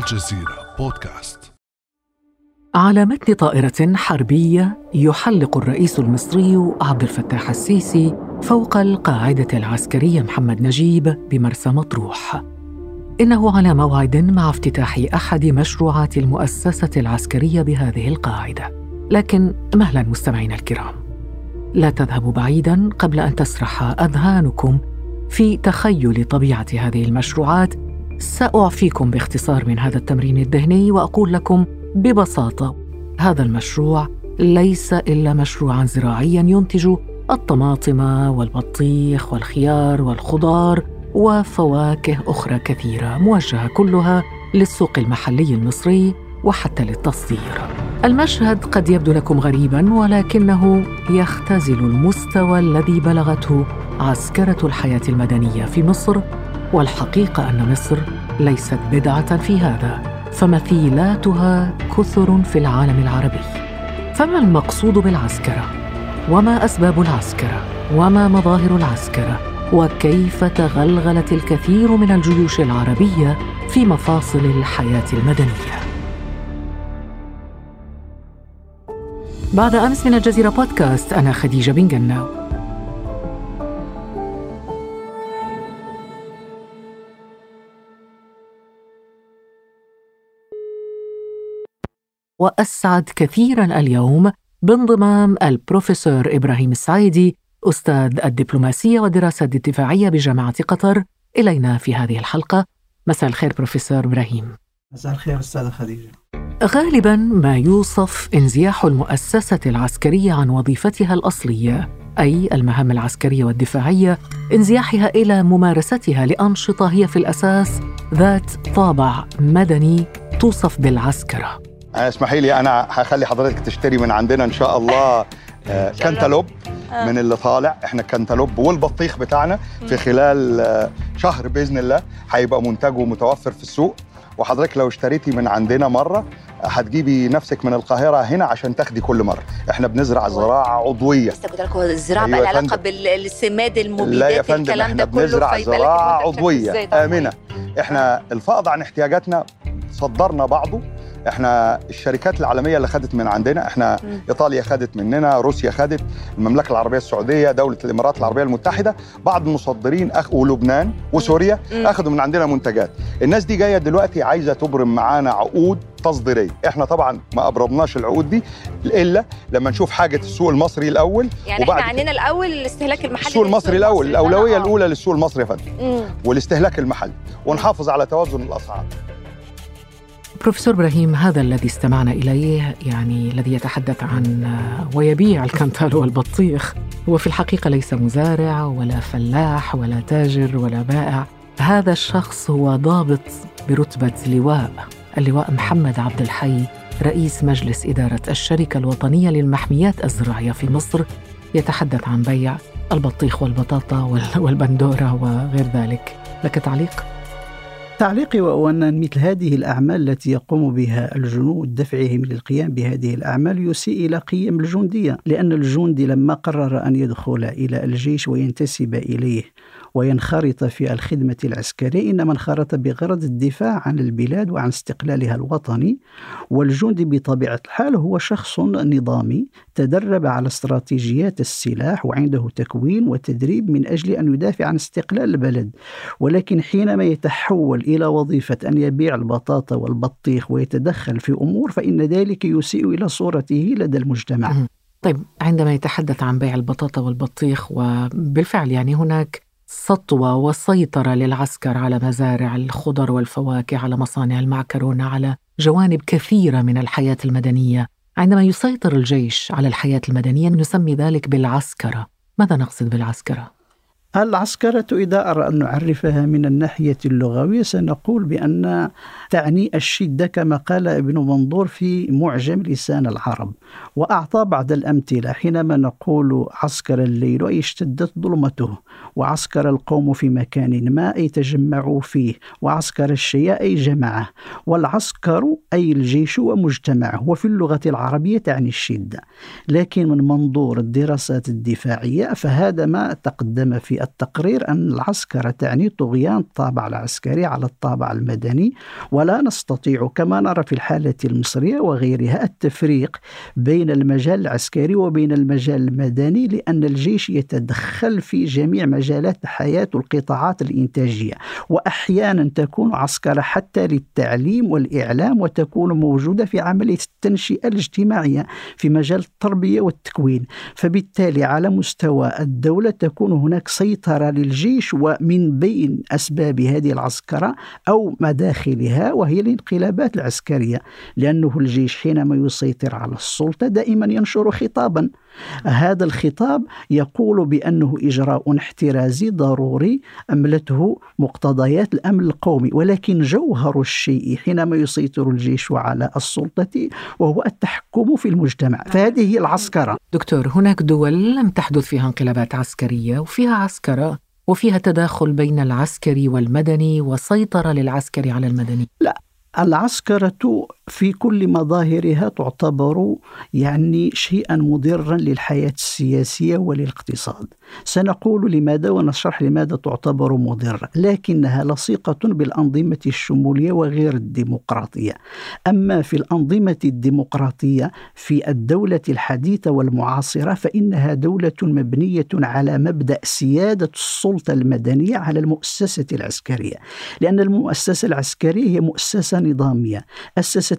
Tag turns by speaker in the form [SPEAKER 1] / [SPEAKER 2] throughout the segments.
[SPEAKER 1] الجزيرة بودكاست
[SPEAKER 2] على متن طائرة حربية يحلق الرئيس المصري عبد الفتاح السيسي فوق القاعدة العسكرية محمد نجيب بمرسى مطروح. إنه على موعد مع افتتاح أحد مشروعات المؤسسة العسكرية بهذه القاعدة. لكن مهلا مستمعينا الكرام. لا تذهبوا بعيدا قبل أن تسرح أذهانكم في تخيل طبيعة هذه المشروعات سأعفيكم باختصار من هذا التمرين الذهني وأقول لكم ببساطة هذا المشروع ليس إلا مشروعا زراعيا ينتج الطماطم والبطيخ والخيار والخضار وفواكه أخرى كثيرة موجهة كلها للسوق المحلي المصري وحتى للتصدير. المشهد قد يبدو لكم غريبا ولكنه يختزل المستوى الذي بلغته عسكرة الحياة المدنية في مصر والحقيقة أن مصر ليست بدعة في هذا فمثيلاتها كثر في العالم العربي فما المقصود بالعسكرة؟ وما أسباب العسكرة؟ وما مظاهر العسكرة؟ وكيف تغلغلت الكثير من الجيوش العربية في مفاصل الحياة المدنية بعد أمس من الجزيرة بودكاست أنا خديجة بن جنة وأسعد كثيرا اليوم بانضمام البروفيسور إبراهيم السعيدي أستاذ الدبلوماسية والدراسات الدفاعية بجامعة قطر إلينا في هذه الحلقة. مساء الخير بروفيسور إبراهيم.
[SPEAKER 3] مساء الخير أستاذة خديجة.
[SPEAKER 2] غالبا ما يوصف انزياح المؤسسة العسكرية عن وظيفتها الأصلية أي المهام العسكرية والدفاعية انزياحها إلى ممارستها لأنشطة هي في الأساس ذات طابع مدني توصف بالعسكرة.
[SPEAKER 4] أنا اسمحي لي أنا هخلي حضرتك تشتري من عندنا إن شاء الله آه، كنتالوب من اللي طالع. إحنا الكنتالوب والبطيخ بتاعنا في خلال آه، شهر بإذن الله هيبقى منتجه متوفر في السوق. وحضرتك لو اشتريتي من عندنا مرة هتجيبي نفسك من القاهرة هنا عشان تاخدي كل مرة. إحنا بنزرع زراعة عضوية.
[SPEAKER 5] بس كنت هو الزراعة
[SPEAKER 4] أيوة
[SPEAKER 5] بقى
[SPEAKER 4] علاقة.
[SPEAKER 5] بالسماد
[SPEAKER 4] لا يا
[SPEAKER 5] المبيدات
[SPEAKER 4] فندم
[SPEAKER 5] الكلام
[SPEAKER 4] إحنا
[SPEAKER 5] ده كله
[SPEAKER 4] بنزرع
[SPEAKER 5] زراعة عضوية.
[SPEAKER 4] آمنة. إحنا الفائض عن احتياجاتنا صدرنا بعضه. إحنا الشركات العالمية اللي خدت من عندنا إحنا
[SPEAKER 5] مم.
[SPEAKER 4] إيطاليا خدت مننا روسيا خدت المملكة العربية السعودية دولة الإمارات العربية المتحدة بعض المصدرين أخ ولبنان وسوريا. أخذوا من عندنا منتجات الناس دي جاية دلوقتي عايزة تبرم معانا عقود تصديرية إحنا طبعا ما أبرمناش العقود دي إلا لما نشوف حاجة السوق المصري الأول
[SPEAKER 5] يعني
[SPEAKER 4] وبعد
[SPEAKER 5] إحنا عندنا الأول الاستهلاك المحلي
[SPEAKER 4] السوق المصري
[SPEAKER 5] الأول.
[SPEAKER 4] الأولوية
[SPEAKER 5] آه.
[SPEAKER 4] الأولى للسوق المصري يا فندم. والاستهلاك المحلي ونحافظ على توازن الأسعار
[SPEAKER 2] بروفيسور إبراهيم هذا الذي استمعنا إليه يعني الذي يتحدث عن ويبيع الكنتال والبطيخ. هو في الحقيقة ليس مزارع ولا فلاح ولا تاجر ولا بائع. هذا الشخص هو ضابط برتبة لواء اللواء محمد عبد الحي رئيس مجلس إدارة الشركة الوطنية للمحميات الزراعية في مصر. يتحدث عن بيع البطيخ والبطاطا وال- والبندورة وغير ذلك. لك تعليق؟
[SPEAKER 3] تعليقي هو أن مثل هذه الأعمال التي يقوم بها الجنود دفعهم للقيام بهذه الأعمال يسيء إلى قيم الجندية لأن الجندي لما قرر أن يدخل إلى الجيش وينتسب إليه وينخرط في الخدمة العسكرية إنما انخرط بغرض الدفاع عن البلاد وعن استقلالها الوطني. والجندي بطبيعة الحال هو شخص نظامي تدرب على استراتيجيات السلاح وعنده تكوين وتدريب من أجل أن يدافع عن استقلال البلد. ولكن حينما يتحول إلى وظيفة أن يبيع البطاطا والبطيخ ويتدخل في أمور فإن ذلك يسيء إلى صورته لدى المجتمع.
[SPEAKER 2] طيب عندما يتحدث عن بيع البطاطا والبطيخ وبالفعل يعني هناك سطوة وسيطرة للعسكر على مزارع الخضر والفواكه على مصانع المعكرونة على جوانب كثيرة من الحياة المدنية. عندما يسيطر الجيش على الحياة المدنية نسمي ذلك بالعسكرة. ماذا نقصد بالعسكرة؟
[SPEAKER 3] العسكرة إذا أردنا أن نعرفها من الناحية اللغوية سنقول بأن تعني الشدة كما قال ابن منظور في معجم لسان العرب. وأعطى بعض الأمثلة حينما نقول عسكر الليل أي اشتدت ظلمته. وعسكر القوم في مكان ما أي تجمعوا فيه وعسكر الشيء أي جمعه والعسكر أي الجيش ومجتمعه وفي اللغة العربية تعني الشدة. لكن من منظور الدراسات الدفاعية فهذا ما تقدم في التقرير أن العسكرة تعني طغيان الطابع العسكري على الطابع المدني ولا نستطيع كما نرى في الحالة المصرية وغيرها التفريق بين المجال العسكري وبين المجال المدني لأن الجيش يتدخل في جميع مجالات الحياة والقطاعات الإنتاجية وأحيانا تكون عسكرة حتى للتعليم والإعلام وتكون موجودة في عملية التنشئة الاجتماعية في مجال التربية والتكوين. فبالتالي على مستوى الدولة تكون هناك سيطرة للجيش ومن بين أسباب هذه العسكرة أو مداخلها وهي الانقلابات العسكرية لأنه الجيش حينما يسيطر على السلطة دائما ينشر خطابا. هذا الخطاب يقول بأنه إجراء احترازي ضروري أملته مقتضيات الأمن القومي ولكن جوهر الشيء حينما يسيطر الجيش على السلطة وهو التحكم في المجتمع. فهذه هي العسكرة.
[SPEAKER 2] دكتور هناك دول لم تحدث فيها انقلابات عسكرية وفيها عسكرة وفيها تداخل بين العسكري والمدني وسيطرة للعسكري على المدني.
[SPEAKER 3] لا العسكرة في كل مظاهرها تعتبر يعني شيئا مضرا للحياة السياسية وللاقتصاد سنقول لماذا ونشرح لماذا تعتبر مضرة لكنها لصيقة بالأنظمة الشمولية وغير الديمقراطية. أما في الأنظمة الديمقراطية في الدولة الحديثة والمعاصرة فإنها دولة مبنية على مبدأ سيادة السلطة المدنية على المؤسسة العسكرية. لأن المؤسسة العسكرية هي مؤسسة نظامية.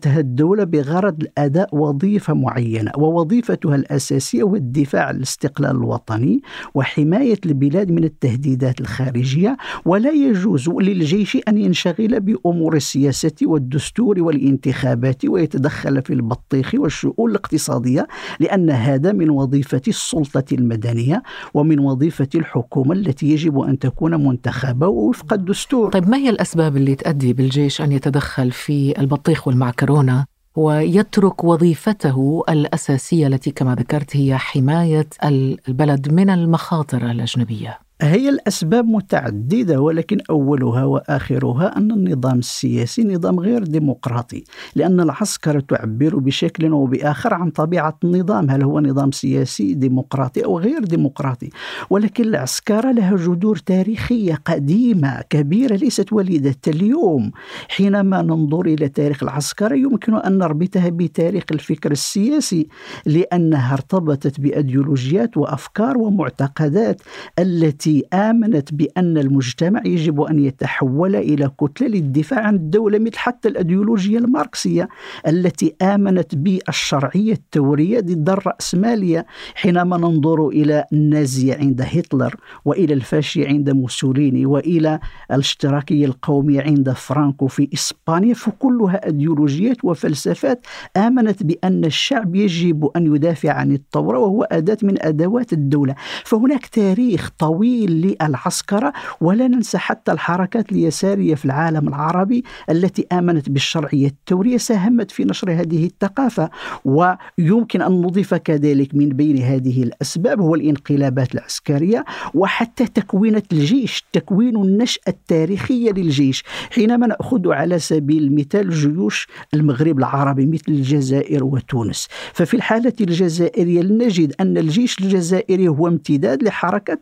[SPEAKER 3] أسستها الدولة بغرض الأداء وظيفة معينة ووظيفتها الأساسية هو الدفاع عن الاستقلال الوطني وحماية البلاد من التهديدات الخارجية. ولا يجوز للجيش أن ينشغل بأمور السياسة والدستور والانتخابات ويتدخل في البطيخ والشؤون الاقتصادية لأن هذا من وظيفة السلطة المدنية ومن وظيفة الحكومة التي يجب أن تكون منتخبة وفق الدستور.
[SPEAKER 2] طيب ما هي الأسباب اللي تؤدي بالجيش أن يتدخل في البطيخ والمعكرونة ويترك وظيفته الأساسية التي كما ذكرت هي حماية البلد من المخاطر الأجنبية.
[SPEAKER 3] هي الأسباب متعددة ولكن أولها وآخرها أن النظام السياسي نظام غير ديمقراطي لأن العسكرة تعبر بشكل أو بآخر عن طبيعة النظام هل هو نظام سياسي ديمقراطي أو غير ديمقراطي؟ ولكن العسكرة لها جذور تاريخية قديمة كبيرة ليست وليدة اليوم. حينما ننظر إلى تاريخ العسكرة يمكن أن نربطها بتاريخ الفكر السياسي لأنها ارتبطت بأيديولوجيات وأفكار ومعتقدات التي التي آمنت بأن المجتمع يجب أن يتحول إلى كتلة للدفاع عن الدولة مثل حتى الأيديولوجيا الماركسية التي آمنت بالشرعية التورية ضد الرأسمالية حينما ننظر إلى النازية عند هتلر وإلى الفاشية عند موسوليني وإلى الاشتراكية القومية عند فرانكو في إسبانيا فكلها أيديولوجيات وفلسفات آمنت بأن الشعب يجب أن يدافع عن الثورة وهو أداة من أدوات الدولة. فهناك تاريخ طويل للعسكرة ولا ننسى حتى الحركات اليسارية في العالم العربي التي آمنت بالشرعية التورية ساهمت في نشر هذه الثقافة. ويمكن أن نضيف كذلك من بين هذه الأسباب هو الانقلابات العسكرية وحتى تكوينة الجيش تكوين النشأة التاريخية للجيش. حينما نأخذ على سبيل المثال جيوش المغرب العربي مثل الجزائر وتونس. ففي الحالة الجزائرية نجد أن الجيش الجزائري هو امتداد لحركة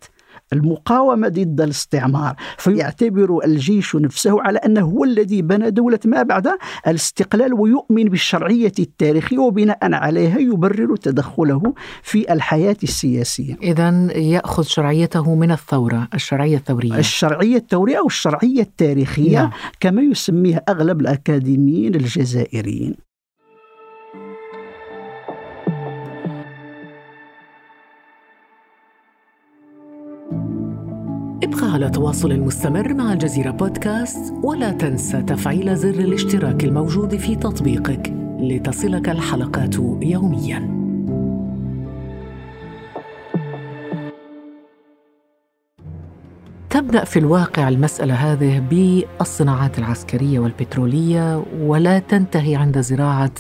[SPEAKER 3] المقاومة ضد الاستعمار فيعتبر الجيش نفسه على أنه هو الذي بنى دولة ما بعد الاستقلال ويؤمن بالشرعية التاريخية وبناء عليها يبرر تدخله في الحياة السياسية.
[SPEAKER 2] إذا يأخذ شرعيته من الثورة الشرعية الثورية.
[SPEAKER 3] الشرعية الثورية أو الشرعية التاريخية نعم. كما يسميها أغلب الأكاديميين الجزائريين.
[SPEAKER 2] ابقى على تواصل مستمر مع الجزيرة بودكاست ولا تنسى تفعيل زر الاشتراك الموجود في تطبيقك لتصلك الحلقات يومياً. تبدأ في الواقع المسألة هذه بالصناعات العسكرية والبترولية ولا تنتهي عند زراعة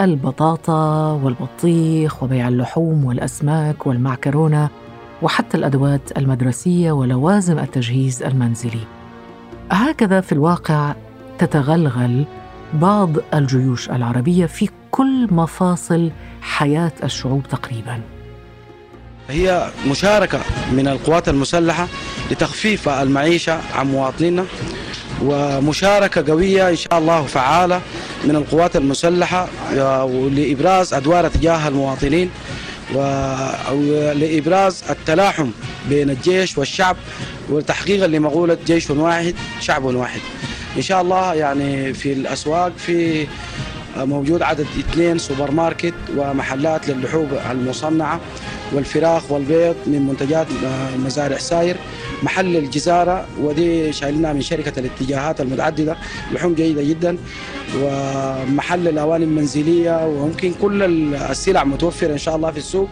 [SPEAKER 2] البطاطا والبطيخ وبيع اللحوم والأسماك والمعكرونة وحتى الأدوات المدرسية ولوازم التجهيز المنزلي. هكذا في الواقع تتغلغل بعض الجيوش العربية في كل مفاصل حياة الشعوب تقريبا.
[SPEAKER 6] هي مشاركة من القوات المسلحة لتخفيف المعيشة عن مواطنينا ومشاركة قوية إن شاء الله فعالة من القوات المسلحة لإبراز أدوار تجاه المواطنين. ولإبراز التلاحم بين الجيش والشعب وتحقيقا لمقولة جيش واحد شعب واحد. إن شاء الله يعني في الأسواق في موجود عدد اثنين سوبر ماركت ومحلات للحوم المصنعة والفراخ والبيض من منتجات مزارع ساير محل الجزارة. ودي شايلينها من شركة الاتجاهات المتعددة لحوم جيدة جدا. ومحل الأواني المنزلية وممكن كل السلع متوفرة إن شاء الله في السوق.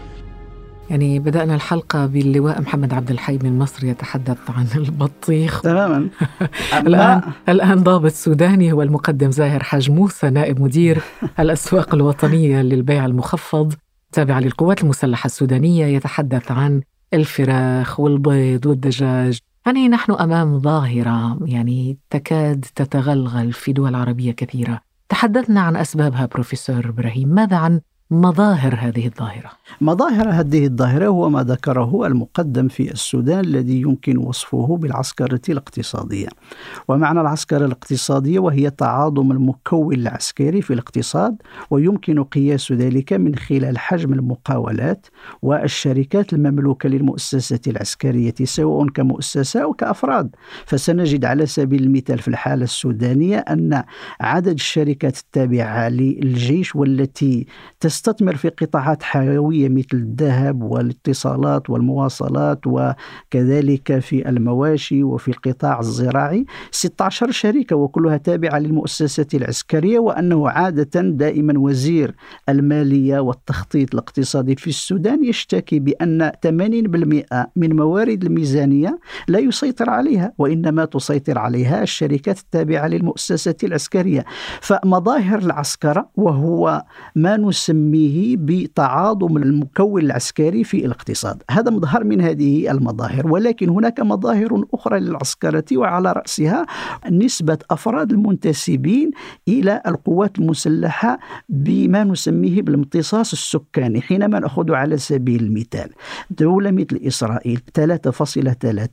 [SPEAKER 2] يعني بدأنا الحلقة باللواء محمد عبد الحي من مصر يتحدث عن البطيخ.
[SPEAKER 3] تماما.
[SPEAKER 2] الآن الآن ضابط سوداني هو المقدم زاهر حاج موسى نائب مدير الأسواق الوطنية للبيع المخفض. تابعة للقوات المسلحة السودانية يتحدث عن الفراخ والبيض والدجاج. يعني نحن أمام ظاهرة يعني تكاد تتغلغل في دول عربية كثيرة. تحدثنا عن أسبابها بروفيسور إبراهيم. ماذا عن مظاهر هذه الظاهرة.
[SPEAKER 3] مظاهر هذه الظاهرة هو ما ذكره المقدم في السودان الذي يمكن وصفه بالعسكرة الاقتصادية. ومعنى العسكرة الاقتصادية وهي تعاظم المكون العسكري في الاقتصاد ويمكن قياس ذلك من خلال حجم المقاولات والشركات المملوكة للمؤسسة العسكرية سواء كمؤسسة أو كأفراد. فسنجد على سبيل المثال في الحالة السودانية أن عدد الشركات التابعة للجيش والتي تستثمر في قطاعات حيوية مثل الذهب والاتصالات والمواصلات وكذلك في المواشي وفي القطاع الزراعي. 16 شركة وكلها تابعة للمؤسسة العسكرية وأنه عادة دائما وزير المالية والتخطيط الاقتصادي في السودان يشتكي بأن 80% من موارد الميزانية لا يسيطر عليها وإنما تسيطر عليها الشركات التابعة للمؤسسة العسكرية. فمظاهر العسكرة وهو ما نسميه بتعاظم المكون العسكري في الاقتصاد. هذا مظهر من هذه المظاهر ولكن هناك مظاهر أخرى للعسكرة وعلى رأسها نسبة أفراد المنتسبين إلى القوات المسلحة بما نسميه بالامتصاص السكاني حينما نأخذ على سبيل المثال دولة مثل إسرائيل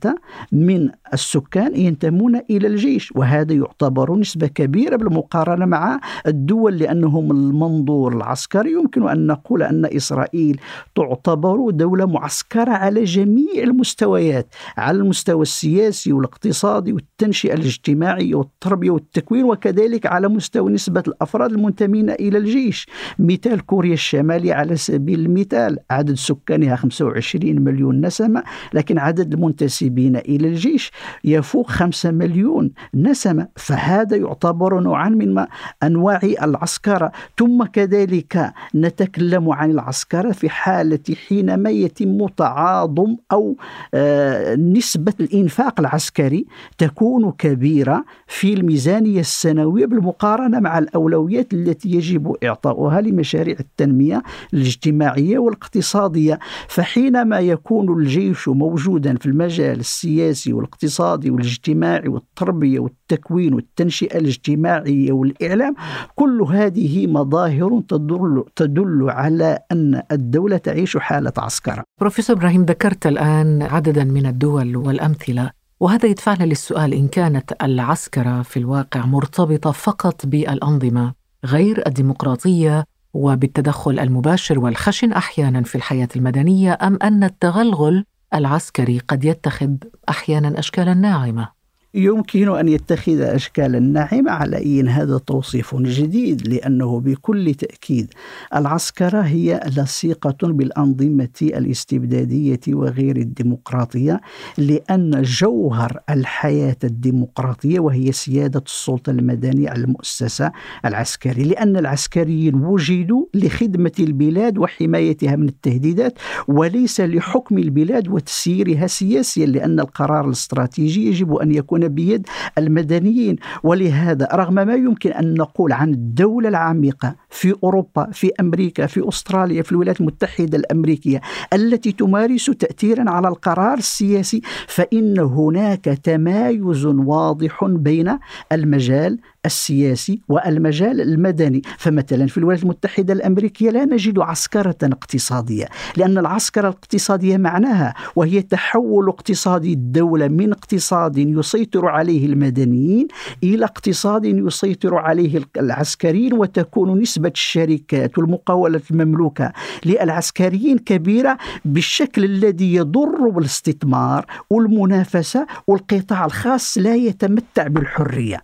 [SPEAKER 3] 3.3 من السكان ينتمون إلى الجيش وهذا يعتبر نسبة كبيرة بالمقارنة مع الدول لأنهم المنظور العسكري يمكن أن نقول أن إسرائيل تعتبر دولة معسكرة على جميع المستويات على المستوى السياسي والاقتصادي والتنشئة الاجتماعية والتربية والتكوين وكذلك على مستوى نسبة الأفراد المنتمين إلى الجيش. مثال كوريا الشمالية على سبيل المثال عدد سكانها 25 مليون نسمة لكن عدد المنتسبين إلى الجيش يفوق 5 مليون نسمة. فهذا يعتبر نوعا من أنواع العسكرة ثم كذلك نتكلم عن العسكرة في حالة حينما يتم تعاظم أو آه، نسبة الإنفاق العسكري تكون كبيرة في الميزانية السنوية بالمقارنة مع الأولويات التي يجب إعطاؤها لمشاريع التنمية الاجتماعية والاقتصادية. فحينما يكون الجيش موجودا في المجال السياسي والاقتصادي والاجتماعي والتربية والتكوين والتنشئة الاجتماعية والإعلام كل هذه مظاهر تدل, تدل على أن الدولة تعيش حالة عسكرة
[SPEAKER 2] بروفيسور إبراهيم ذكرت الآن عددا من الدول والأمثلة وهذا يدفعنا للسؤال إن كانت العسكرة في الواقع مرتبطة فقط بالأنظمة غير الديمقراطية وبالتدخل المباشر والخشن أحيانا في الحياة المدنية أم أن التغلغل العسكري قد يتخذ أحيانا أشكالا ناعمة؟
[SPEAKER 3] يمكن أن يتخذ أشكالا ناعمة على أي هذا توصيف جديد لأنه بكل تأكيد العسكرة هي لصيقة بالأنظمة الاستبدادية وغير الديمقراطية لأن جوهر الحياة الديمقراطية وهي سيادة السلطة المدنية على المؤسسة العسكرية لأن العسكريين وجدوا لخدمة البلاد وحمايتها من التهديدات وليس لحكم البلاد وتسييرها سياسيا لأن القرار الاستراتيجي يجب أن يكون يكون بيد المدنيين. ولهذا رغم ما يمكن أن نقول عن الدولة العميقة في أوروبا في أمريكا في أستراليا في الولايات المتحدة الأمريكية التي تمارس تأثيرا على القرار السياسي فإن هناك تمايز واضح بين المجال السياسي والمجال المدني. فمثلا في الولايات المتحدة الأمريكية لا نجد عسكرة اقتصادية لأن العسكرة الاقتصادية معناها وهي تحول اقتصادي الدولة من اقتصاد يسيطر عليه المدنيين إلى اقتصاد يسيطر عليه العسكريين وتكون نسبة الشركات والمقاولات المملوكة للعسكريين كبيرة بالشكل الذي يضر بالاستثمار والمنافسة والقطاع الخاص لا يتمتع بالحرية.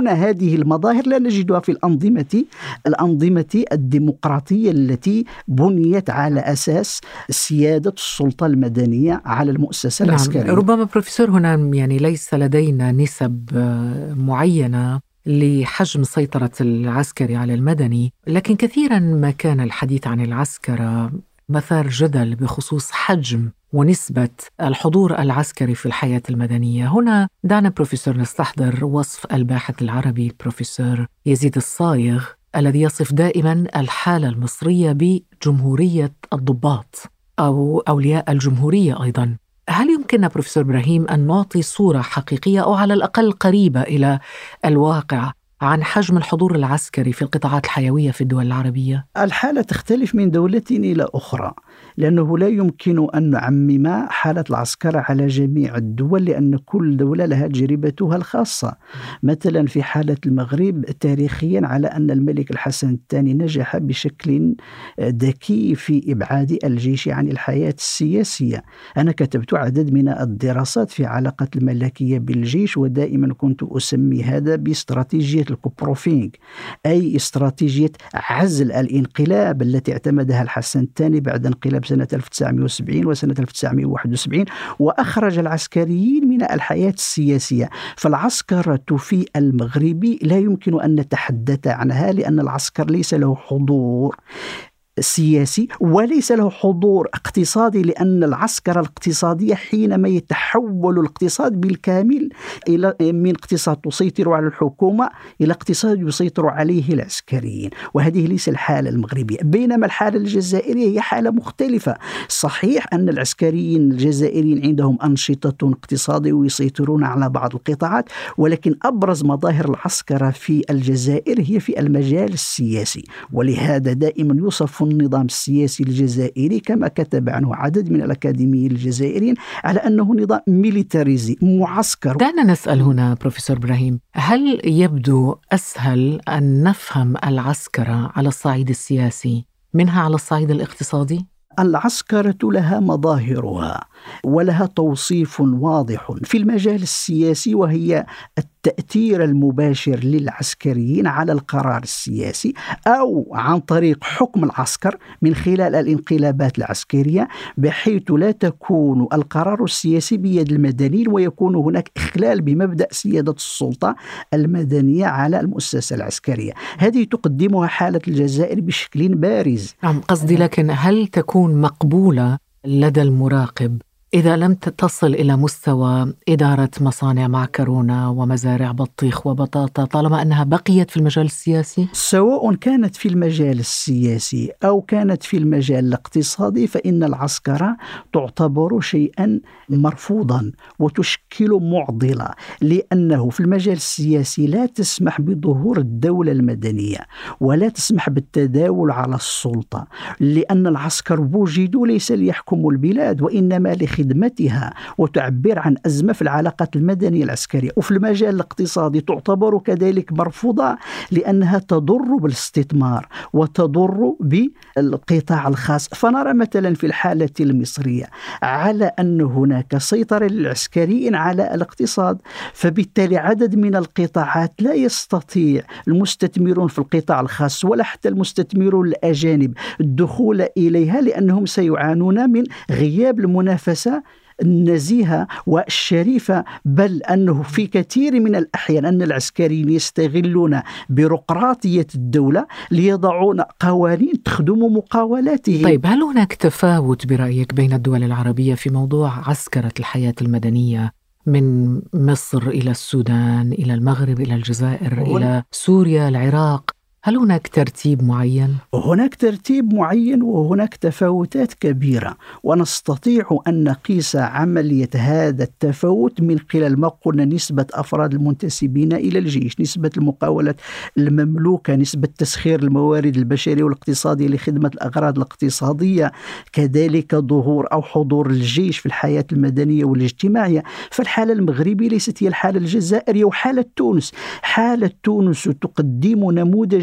[SPEAKER 3] فهنا هذه المظاهر لا نجدها في الأنظمة الأنظمة الديمقراطية التي بنيت على أساس سيادة السلطة المدنية على المؤسسة
[SPEAKER 2] نعم.
[SPEAKER 3] العسكرية
[SPEAKER 2] ربما بروفيسور هنا يعني ليس لدينا نسب آه، معينة لحجم سيطرة العسكري على المدني لكن كثيرا ما كان الحديث عن العسكرة مثار جدل بخصوص حجم ونسبة الحضور العسكري في الحياة المدنية. هنا دعنا بروفيسور نستحضر وصف الباحث العربي البروفيسور يزيد الصايغ الذي يصف دائما الحالة المصرية بجمهورية الضباط أو أولياء الجمهورية أيضا. هل يمكننا بروفيسور إبراهيم أن نعطي صورة حقيقية أو على الأقل قريبة إلى الواقع؟ عن حجم الحضور العسكري في القطاعات الحيوية في الدول العربية؟
[SPEAKER 3] الحالة تختلف من دولة إلى أخرى لأنه لا يمكن أن نعمم حالة العسكرة على جميع الدول لأن كل دولة لها تجربتها الخاصة مثلا في حالة المغرب تاريخيا على أن الملك الحسن الثاني نجح بشكل ذكي في إبعاد الجيش عن الحياة السياسية أنا كتبت عدد من الدراسات في علاقة الملكية بالجيش ودائما كنت أسمي هذا باستراتيجية الكوبروفينغ أي استراتيجية عزل الانقلاب التي اعتمدها الحسن الثاني بعد انقلاب سنة 1970 وسنة 1971 وأخرج العسكريين من الحياة السياسية. فالعسكرة في المغرب لا يمكن أن نتحدث عنها لأن العسكر ليس له حضور. سياسي وليس له حضور اقتصادي لأن العسكرة الاقتصادية حينما يتحول الاقتصاد بالكامل إلى من اقتصاد تسيطر على الحكومة إلى اقتصاد يسيطر عليه العسكريين. وهذه ليس الحالة المغربية بينما الحالة الجزائرية هي حالة مختلفة. صحيح أن العسكريين الجزائريين عندهم أنشطة اقتصادية ويسيطرون على بعض القطاعات ولكن أبرز مظاهر العسكرة في الجزائر هي في المجال السياسي ولهذا دائما يوصف النظام السياسي الجزائري كما كتب عنه عدد من الأكاديميين الجزائريين على أنه نظام ميليتاريزي معسكر
[SPEAKER 2] دعنا نسأل هنا بروفيسور إبراهيم هل يبدو أسهل أن نفهم العسكرة على الصعيد السياسي منها على الصعيد الاقتصادي؟
[SPEAKER 3] العسكرة لها مظاهرها ولها توصيف واضح في المجال السياسي وهي التأثير المباشر للعسكريين على القرار السياسي أو عن طريق حكم العسكر من خلال الانقلابات العسكرية بحيث لا تكون القرار السياسي بيد المدنيين ويكون هناك إخلال بمبدأ سيادة السلطة المدنية على المؤسسة العسكرية. هذه تقدمها حالة الجزائر بشكل بارز.
[SPEAKER 2] نعم قصدي لكن هل تكون مقبولة لدى المراقب إذا لم تصل إلى مستوى إدارة مصانع معكرونة ومزارع بطيخ وبطاطا طالما أنها بقيت في المجال السياسي؟
[SPEAKER 3] سواء كانت في المجال السياسي أو كانت في المجال الاقتصادي فإن العسكرة تعتبر شيئا مرفوضا وتشكل معضلة لأنه في المجال السياسي لا تسمح بظهور الدولة المدنية ولا تسمح بالتداول على السلطة لأن العسكر وجدوا ليس ليحكموا البلاد وإنما لخ خدمتها وتعبر عن أزمة في العلاقات المدنية العسكرية. وفي المجال الاقتصادي تعتبر كذلك مرفوضة لأنها تضر بالاستثمار وتضر بالقطاع الخاص. فنرى مثلا في الحالة المصرية على أن هناك سيطرة للعسكريين على الاقتصاد فبالتالي عدد من القطاعات لا يستطيع المستثمرون في القطاع الخاص ولا حتى المستثمرون الأجانب الدخول إليها لأنهم سيعانون من غياب المنافسة النزيهة والشريفة بل أنه في كثير من الأحيان أن العسكريين يستغلون بيروقراطية الدولة ليضعون قوانين تخدم مقاولاتهم.
[SPEAKER 2] طيب هل هناك تفاوت برأيك بين الدول العربية في موضوع عسكرة الحياة المدنية من مصر إلى السودان إلى المغرب إلى الجزائر إلى سوريا العراق؟ هل هناك ترتيب معين؟
[SPEAKER 3] هناك ترتيب معين وهناك تفاوتات كبيرة ونستطيع أن نقيس عملية هذا التفاوت من خلال ما قلنا نسبة أفراد المنتسبين إلى الجيش نسبة المقاولات المملوكة نسبة تسخير الموارد البشرية والاقتصادية لخدمة الأغراض الاقتصادية كذلك ظهور أو حضور الجيش في الحياة المدنية والاجتماعية فالحالة المغربية ليست هي الحالة الجزائرية وحالة تونس حالة تونس تقدم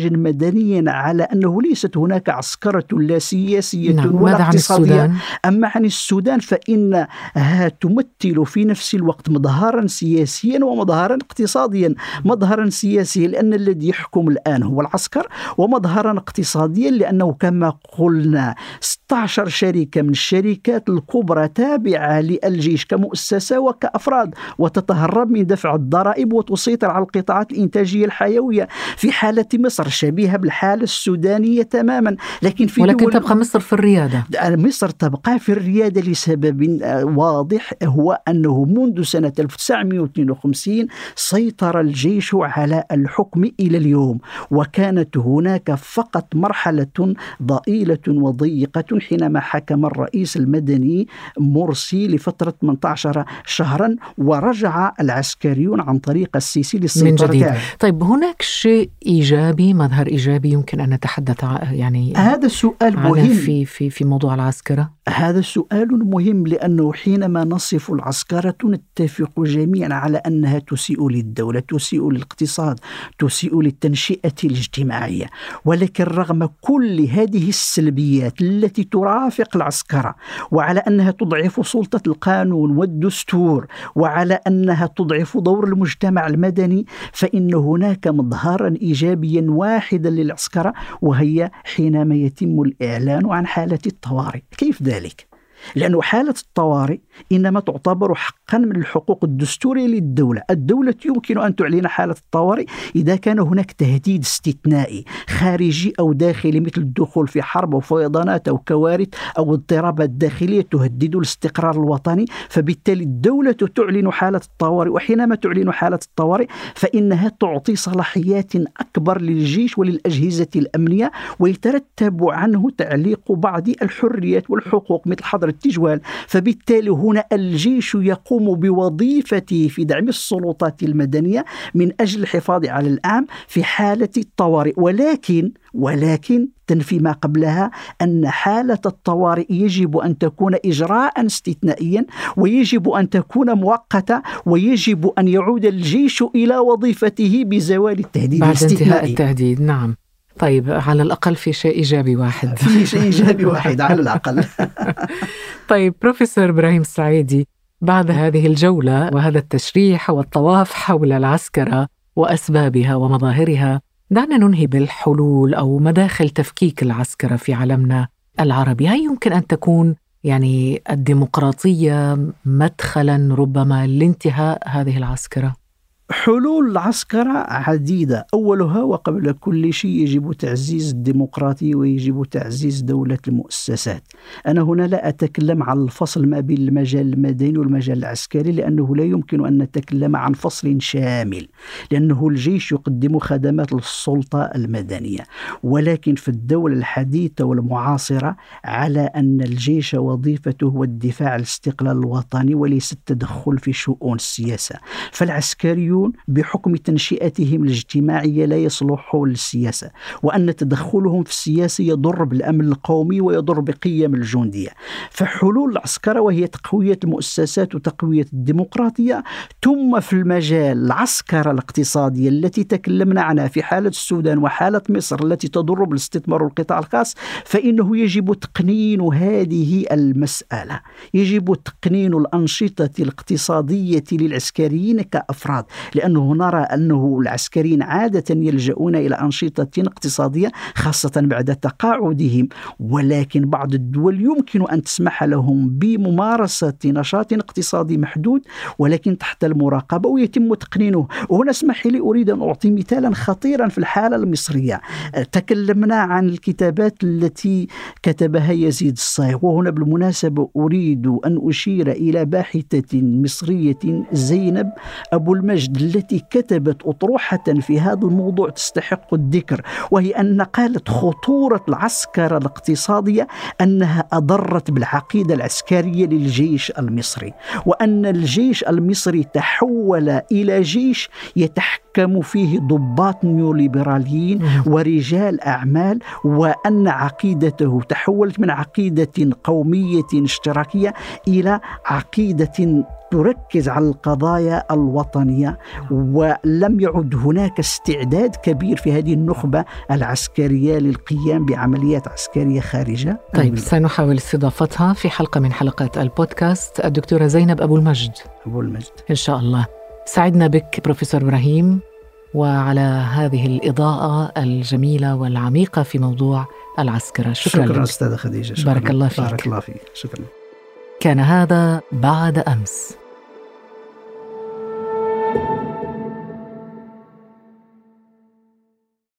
[SPEAKER 3] مدنيا على أنه ليست هناك عسكرة لا سياسية
[SPEAKER 2] نعم.
[SPEAKER 3] ولا
[SPEAKER 2] ماذا عن
[SPEAKER 3] اقتصادية
[SPEAKER 2] السودان؟
[SPEAKER 3] أما عن السودان فإنها تمثل في نفس الوقت مظهرا سياسيا ومظهرا اقتصاديا مظهرا سياسيا لأن الذي يحكم الآن هو العسكر ومظهرا اقتصاديا لأنه كما قلنا 16 شركة من الشركات الكبرى تابعة للجيش كمؤسسة وكأفراد وتتهرب من دفع الضرائب وتسيطر على القطاعات الإنتاجية الحيوية في حالة مصر شبيهة بالحالة السودانية تماما. لكن في
[SPEAKER 2] ولكن
[SPEAKER 3] دول
[SPEAKER 2] تبقى مصر في الريادة.
[SPEAKER 3] مصر تبقى في الريادة لسبب آه، واضح هو أنه منذ سنة 1952 سيطر الجيش على الحكم إلى اليوم وكانت هناك فقط مرحلة ضئيلة وضيقة حينما حكم الرئيس المدني مرسي لفترة 18 شهرا ورجع العسكريون عن طريق السيسي
[SPEAKER 2] من
[SPEAKER 3] للسيطرة
[SPEAKER 2] جديد.
[SPEAKER 3] عليه.
[SPEAKER 2] طيب هناك شيء إيجابي مظهر إيجابي يمكن أن نتحدث يعني
[SPEAKER 3] هذا السؤال مهم.
[SPEAKER 2] في في في موضوع العسكرة؟
[SPEAKER 3] هذا سؤال مهم لأنه حينما نصف العسكرة نتفق جميعا على أنها تسيء للدولة تسيء للاقتصاد تسيء للتنشئة الاجتماعية. ولكن رغم كل هذه السلبيات التي ترافق العسكرة وعلى أنها تضعف سلطة القانون والدستور وعلى أنها تضعف دور المجتمع المدني فإن هناك مظهرا إيجابيا واحدا للعسكرة وهي حينما يتم الإعلان عن حالة الطوارئ كيف ذلك؟ لأن حالة الطوارئ إنما تعتبر حقا من الحقوق الدستورية للدولة. الدولة يمكن أن تعلن حالة الطوارئ إذا كان هناك تهديد استثنائي خارجي أو داخلي مثل الدخول في حرب أو فيضانات أو كوارث أو اضطرابات داخلية تهدد الاستقرار الوطني. فبالتالي الدولة تعلن حالة الطوارئ وحينما تعلن حالة الطوارئ فإنها تعطي صلاحيات أكبر للجيش وللأجهزة الأمنية ويترتب عنه تعليق بعض الحريات والحقوق مثل حظر التجوال. فبالتالي هنا الجيش يقوم بوظيفته في دعم السلطات المدنية من أجل الحفاظ على الأمن في حالة الطوارئ. ولكن ولكن تنفي ما قبلها أن حالة الطوارئ يجب أن تكون إجراء استثنائيا ويجب أن تكون مؤقتة ويجب أن يعود الجيش إلى وظيفته بزوال التهديد
[SPEAKER 2] بعد انتهاء التهديد. نعم. طيب على الأقل في شيء إيجابي واحد.
[SPEAKER 3] في شيء إيجابي واحد على الأقل.
[SPEAKER 2] طيب بروفيسور إبراهيم السعيدي بعد هذه الجولة وهذا التشريح والطواف حول العسكرة وأسبابها ومظاهرها دعنا ننهي بالحلول أو مداخل تفكيك العسكرة في عالمنا العربي. هل يمكن أن تكون يعني الديمقراطية مدخلا ربما لانتهاء هذه العسكرة؟
[SPEAKER 3] حلول العسكرة عديدة أولها وقبل كل شيء يجب تعزيز الديمقراطية ويجب تعزيز دولة المؤسسات. أنا هنا لا أتكلم عن الفصل ما بين المجال المدني والمجال العسكري لأنه لا يمكن أن نتكلم عن فصل شامل لأنه الجيش يقدم خدمات للسلطة المدنية. ولكن في الدولة الحديثة والمعاصرة على أن الجيش وظيفته هو الدفاع عن الاستقلال الوطني وليس التدخل في شؤون السياسة. فالعسكريون بحكم تنشئتهم الاجتماعية لا يصلحون للسياسة وأن تدخلهم في السياسة يضر بالأمن القومي ويضر بقيم الجندية. فحلول العسكرة وهي تقوية المؤسسات وتقوية الديمقراطية ثم في المجال العسكرة الاقتصادية التي تكلمنا عنها في حالة السودان وحالة مصر التي تضر بالاستثمار والقطاع الخاص فإنه يجب تقنين هذه المسألة. يجب تقنين الأنشطة الاقتصادية للعسكريين كأفراد. لأنه نرى أنه العسكريين عادة يلجؤون إلى أنشطة اقتصادية خاصة بعد تقاعدهم. ولكن بعض الدول يمكن أن تسمح لهم بممارسة نشاط اقتصادي محدود ولكن تحت المراقبة ويتم تقنينه. وهنا اسمح لي أريد أن أعطي مثالا خطيرا في الحالة المصرية. تكلمنا عن الكتابات التي كتبها يزيد الصايغ. وهنا بالمناسبة أريد أن أشير إلى باحثة مصرية زينب أبو المجد. التي كتبت أطروحة في هذا الموضوع تستحق الذكر وهي أن قالت خطورة العسكرة الاقتصادية أنها أضرت بالعقيدة العسكرية للجيش المصري وأن الجيش المصري تحول إلى جيش يتحكم فيه ضباط نيوليبراليين ورجال أعمال وأن عقيدته تحولت من عقيدة قومية اشتراكية إلى عقيدة تركز على القضايا الوطنية ولم يعد هناك استعداد كبير في هذه النخبة العسكرية للقيام بعمليات عسكرية خارجه
[SPEAKER 2] طيب سنحاول استضافتها في حلقة من حلقات البودكاست. الدكتورة زينب أبو المجد.
[SPEAKER 3] أبو المجد.
[SPEAKER 2] إن شاء الله. سعدنا بك بروفيسور إبراهيم. وعلى هذه الإضاءة الجميلة والعميقة في موضوع العسكرة.
[SPEAKER 3] شكرا, شكرا أستاذة خديجة.
[SPEAKER 2] شكرا. بارك الله فيك.
[SPEAKER 3] بارك الله فيك. شكرا.
[SPEAKER 2] كان هذا بعد أمس.